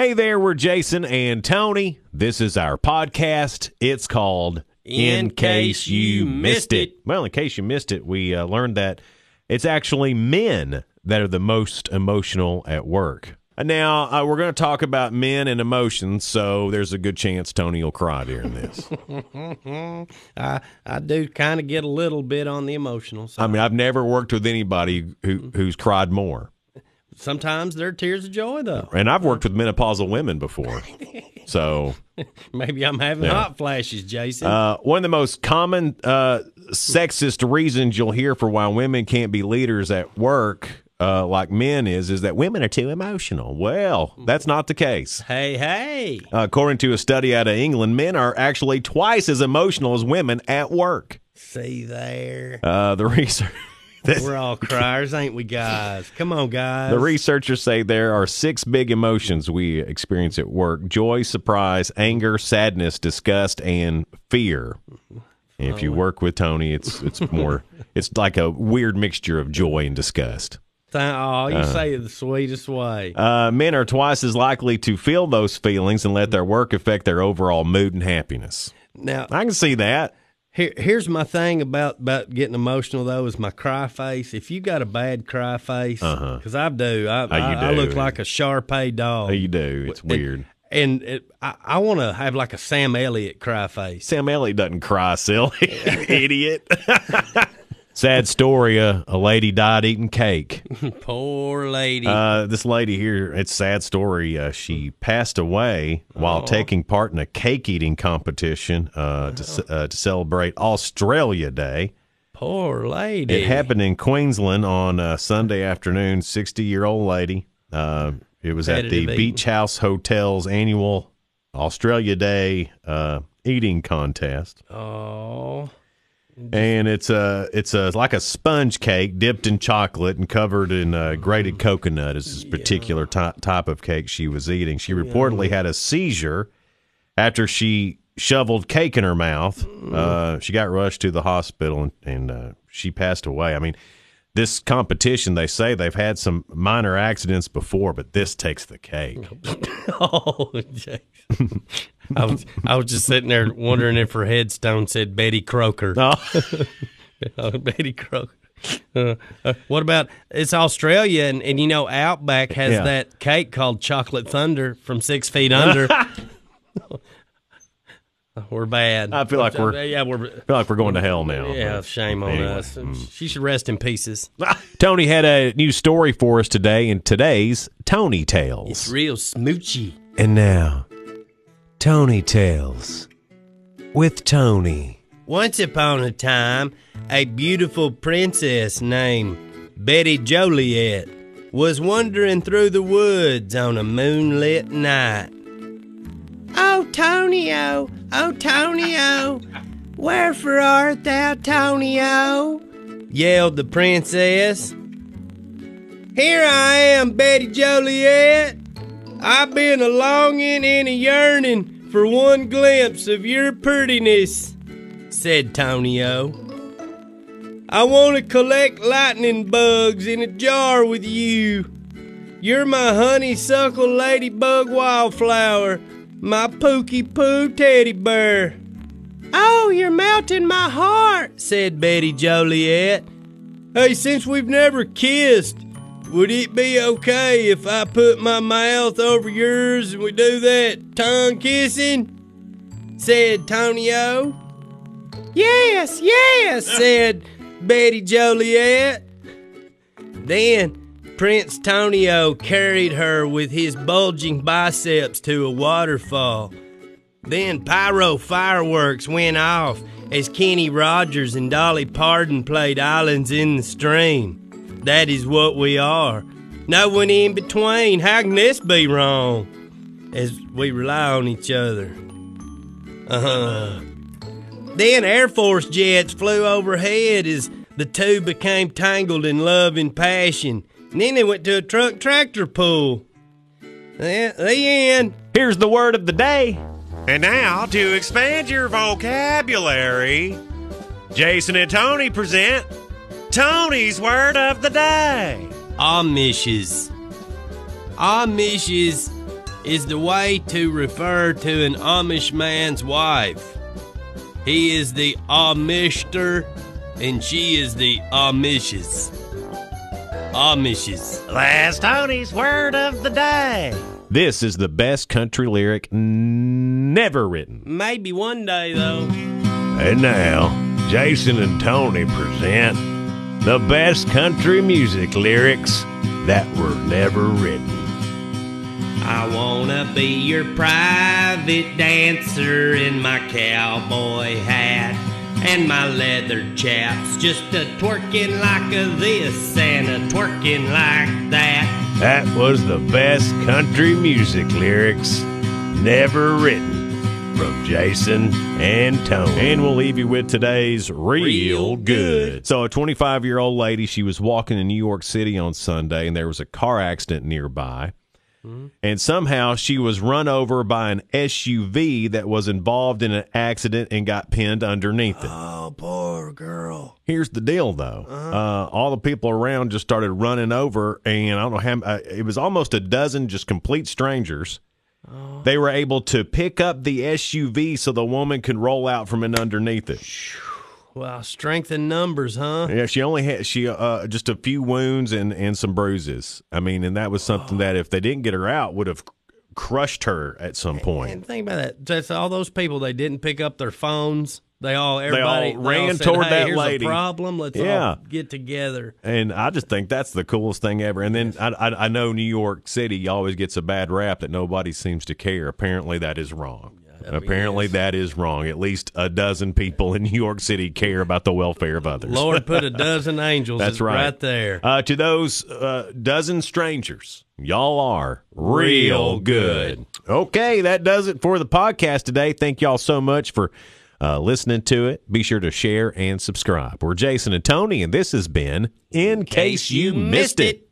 Hey there, we're Jason and Tony. This is our podcast. It's called In Case You Missed It. Well, in case you missed it, we uh, learned that it's actually men that are the most emotional at work. Now uh, we're going to talk about men and emotions, so there's a good chance Tony will cry during this. I I do kind of get a little bit on the emotional side. I mean, I've never worked with anybody who, who's cried more. Sometimes they're tears of joy, though. And I've worked with menopausal women before. So Maybe I'm having Yeah. hot flashes, Jason. Uh, one of the most common uh, sexist reasons you'll hear for why women can't be leaders at work, uh, like men, is is that women are too emotional. Well, that's not the case. hey, hey. According to a study out of England, men are actually twice as emotional as women at work. See there. Uh, the research. We're all criers, ain't we, guys? Come on, guys. The researchers say there are six big emotions we experience at work joy, surprise, anger, sadness, disgust, and fear. If you work with Tony, it's it's more it's like a weird mixture of joy and disgust. Oh, you say it the sweetest way. Uh, men are twice as likely to feel those feelings and let their work affect their overall mood and happiness. Now, I can see that. Here, here's my thing about about getting emotional though is my cry face. If you got a bad cry face, because I do, I, Uh-huh. I, I do. look like a Shar-Pei dog. You do. It's weird. and it, I, I want to have like a Sam Elliott cry face. Sam Elliott doesn't cry, silly idiot. Sad story. Uh, a lady died eating cake. Poor lady. Uh, this lady here, it's a sad story. Uh, she passed away while taking part in a cake eating competition uh, to, uh, to celebrate Australia Day. Poor lady. It happened in Queensland on uh, Sunday afternoon. 60 year old lady. Uh, it was at the eating. Beach House Hotel's annual Australia Day uh, eating contest. Oh, and it's a it's a like a sponge cake dipped in chocolate and covered in uh, grated coconut is this particular ty- type of cake she was eating. She reportedly had a seizure after she shoveled cake in her mouth. Uh, she got rushed to the hospital and, and uh, she passed away. I mean, this competition they say they've had some minor accidents before, but this takes the cake. oh, Jason. I was I was just sitting there wondering if her headstone said Betty Croker. Oh. Oh, Betty Croker. Uh, uh, what about it's Australia and, and you know Outback has Yeah. that cake called Chocolate Thunder from Six Feet Under. we're bad. I feel like we're- yeah we're I feel like we're going to hell now. yeah shame on Anyway, us. Mm. She should rest in pieces. Tony had a new story for us today in today's Tony Tales. It's real smoochy. And now, Tony Tales with Tony. Once upon a time, a beautiful princess named Betty Joliet was wandering through the woods on a moonlit night. Oh, Tonio, oh, Tonio, wherefore art thou, Tonio? yelled the princess. Here I am, Betty Joliet. I've been a longing and a yearning for one glimpse of your prettiness, said Tonio. I want to collect lightning bugs in a jar with you. You're my honeysuckle ladybug wildflower, my pookie poo teddy bear. Oh, you're melting my heart, said Betty Joliet. Hey, since we've never kissed, would it be okay if I put my mouth over yours and we do that tongue kissing? said Tonio. Yes, yes, said Betty Joliet. Then Prince Tonio carried her with his bulging biceps to a waterfall. Then pyro fireworks went off as Kenny Rogers and Dolly Parton played Islands in the Stream. That is what we are. No one in between. How can this be wrong? As we rely on each other. Uh huh. Then Air Force jets flew overhead as the two became tangled in love and passion. And then they went to a truck tractor pull. The, the end. Here's the word of the day. And now, to expand your vocabulary, Jason and Tony present Tony's Word of the Day. Amishes. Amishes is the way to refer to an Amish man's wife. He is the Amishter, and she is the Amishes. Amishes. Last Tony's word of the day. This is the best country lyric n- never written. Maybe one day, though. And now, Jason and Tony present the best country music lyrics that were never written. I wanna be your private dancer in my cowboy hat and my leather chaps, just a twerking like a this and a twerking like that. That was the best country music lyrics never written from Jason and Tony. And we'll leave you with today's real, Real good. good. So, a 25 year old lady, she was walking in New York City on Sunday, and there was a car accident nearby. And somehow she was run over by an SUV that was involved in an accident and got pinned underneath it. Oh, poor girl. Here's the deal, though. uh all the people around just started running over, and I don't know how. Uh, it was almost a dozen just complete strangers. They were able to pick up the SUV so the woman could roll out from underneath it. Wow, strength in numbers, huh? Yeah, she only had she uh just a few wounds and and some bruises. I mean, and that was something that if they didn't get her out would have crushed her at some point. And think about that. Just all those people, they didn't pick up their phones. They all, everybody all ran said, toward hey, that here's lady." A problem. Let's Yeah. all get together. And I just think that's the coolest thing ever. And then I, I, I know New York City always gets a bad rap that nobody seems to care. Apparently, that is wrong. Apparently, that is wrong. At least a dozen people in New York City care about the welfare of others. Lord put a dozen angels That's right. right there. Uh, to those uh, dozen strangers, y'all are real good. Okay, that does it for the podcast today. Thank y'all so much for uh, listening to it. Be sure to share and subscribe. We're Jason and Tony, and this has been In Case You Missed It.